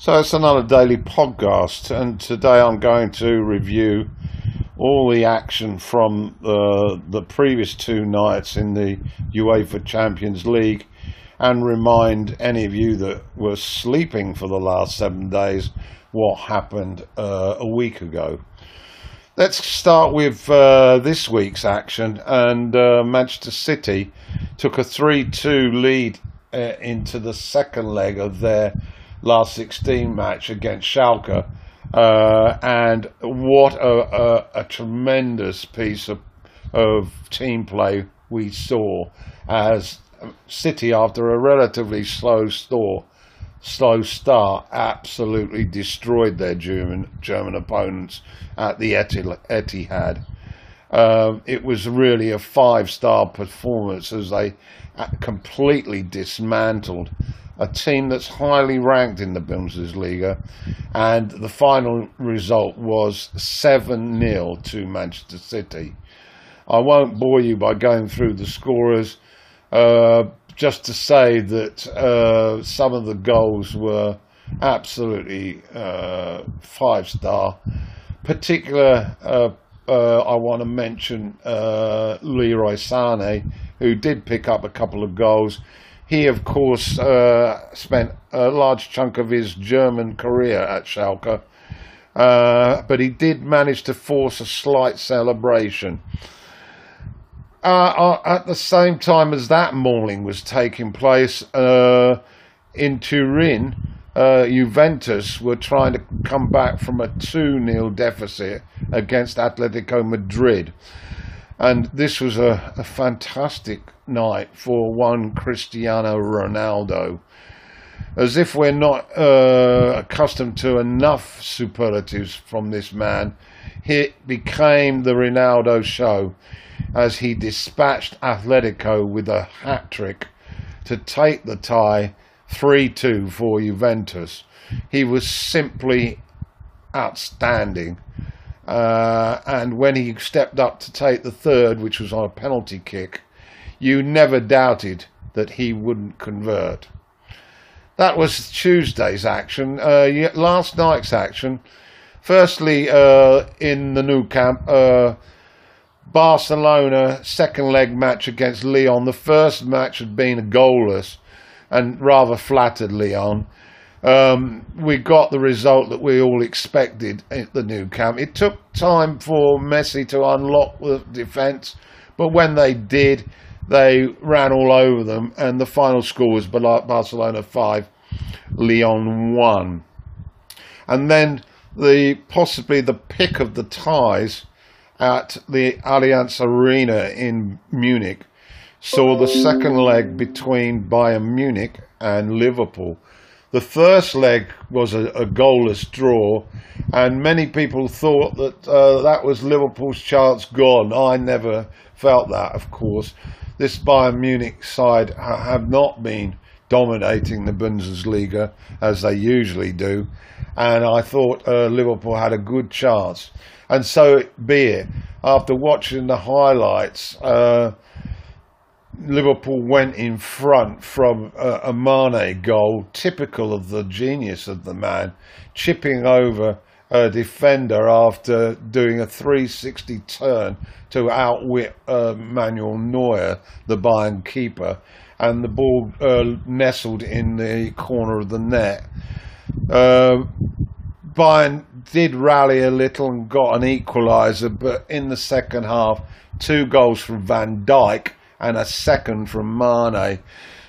So it's another daily podcast, and today I'm going to review all the action from uh, the previous two nights in the UEFA Champions League and remind any of you that were sleeping for the last seven days what happened uh, a week ago. Let's start with uh, this week's action, and uh, Manchester City took a 3 2 lead uh, into the second leg of their last 16 match against Schalke. Uh, and what a, a, a, tremendous piece of, of team play we saw as City, after a relatively slow store, slow start, absolutely destroyed their German German opponents at the Etihad. Um, it was really a five-star performance as they uh, completely dismantled a team that's highly ranked in the Bundesliga, and the final result was 7 0 to Manchester City. I won't bore you by going through the scorers, uh, just to say that uh, some of the goals were absolutely uh, five star. Particular, uh, uh, I want to mention uh, Leroy Sané, who did pick up a couple of goals he, of course, uh, spent a large chunk of his German career at Schalke, uh, but he did manage to force a slight celebration. Uh, uh at the same time as that mauling was taking place uh, in Turin, uh, Juventus were trying to come back from a 2 0 deficit against Atletico Madrid. And this was a, a fantastic night for one Cristiano Ronaldo. As if we're not uh, accustomed to enough superlatives from this man, it became the Ronaldo show as he dispatched Atletico with a hat trick to take the tie 3 2 for Juventus. He was simply outstanding. Uh, and when he stepped up to take the third, which was on a penalty kick, you never doubted that he wouldn't convert. That was Tuesday's action. Uh, last night's action, firstly uh, in the Nou Camp, uh, Barcelona second leg match against Lyon. The first match had been goalless and rather flattered Lyon um, we got the result that we all expected at the Nou Camp. It took time for Messi to unlock the defence, but when they did, they ran all over them, and the final score was Barcelona 5, Lyon 1. And then the possibly the pick of the ties at the Allianz Arena in Munich saw the second leg between Bayern Munich and Liverpool the first leg was a, a goalless draw, and many people thought that uh, that was Liverpool's chance gone. I never felt that, of course. This Bayern Munich side ha- have not been dominating the Bundesliga as they usually do, and I thought uh, Liverpool had a good chance. And so be it. After watching the highlights, uh, Liverpool went in front from a, a Mane goal, typical of the genius of the man, chipping over a defender after doing a 360 turn to outwit uh, Manuel Neuer, the Bayern keeper, and the ball uh, nestled in the corner of the net. Uh, Bayern did rally a little and got an equaliser, but in the second half, two goals from Van Dijk and a second from Mane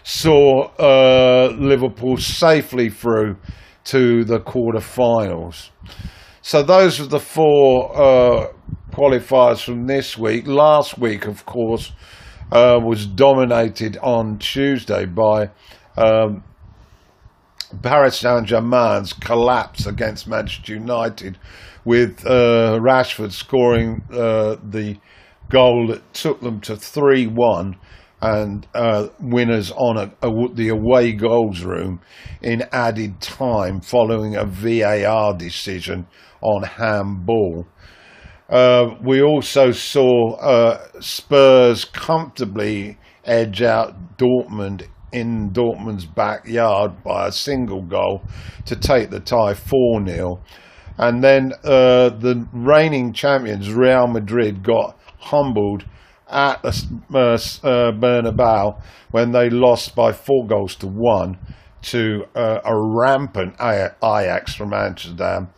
saw uh, Liverpool safely through to the quarter-finals. So those are the four uh, qualifiers from this week. Last week, of course, uh, was dominated on Tuesday by um, Paris Saint Germain's collapse against Manchester United, with uh, Rashford scoring uh, the goal that took them to 3 1 and uh, winners on a, a, the away goals room in added time following a VAR decision on handball. Uh, we also saw uh, Spurs comfortably edge out Dortmund in Dortmund's backyard by a single goal to take the tie 4 0. And then uh, the reigning champions, Real Madrid, got humbled at the uh, Bernabeu when they lost by four goals to one to uh, a rampant Ajax from Amsterdam,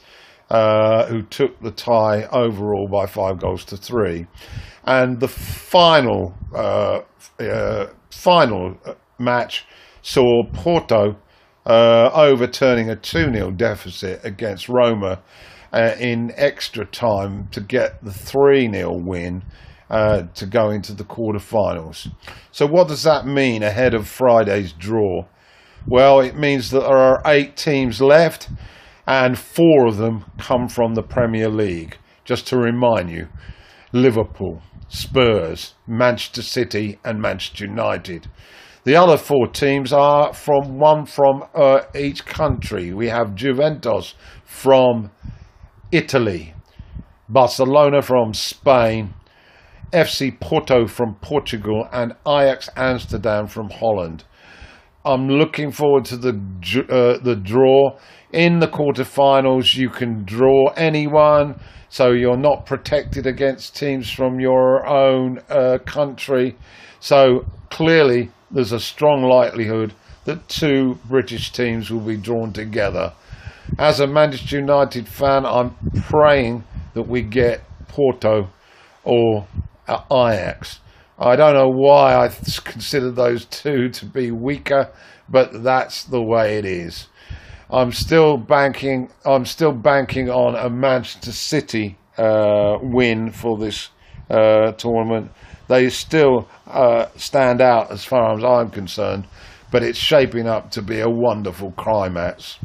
uh, who took the tie overall by five goals to three. And the final uh, uh final match saw Porto uh, overturning a 2 0 deficit against Roma uh, in extra time to get the 3 0 win. Uh, to go into the quarterfinals. So, what does that mean ahead of Friday's draw? Well, it means that there are eight teams left, and four of them come from the Premier League. Just to remind you Liverpool, Spurs, Manchester City, and Manchester United. The other four teams are from one from uh, each country. We have Juventus from Italy, Barcelona from Spain, FC Porto from Portugal, and Ajax Amsterdam from Holland. I'm looking forward to the uh, the draw in the quarterfinals. You can draw anyone, so you're not protected against teams from your own uh, country. So clearly, there's a strong likelihood that two British teams will be drawn together. As a Manchester United fan, I'm praying that we get Porto or Ajax. I don't know why I consider those two to be weaker, but that's the way it is. I'm still banking. I'm still banking on a Manchester City uh, win for this uh, tournament they still uh, stand out as far as I'm concerned. But it's shaping up to be a wonderful climax.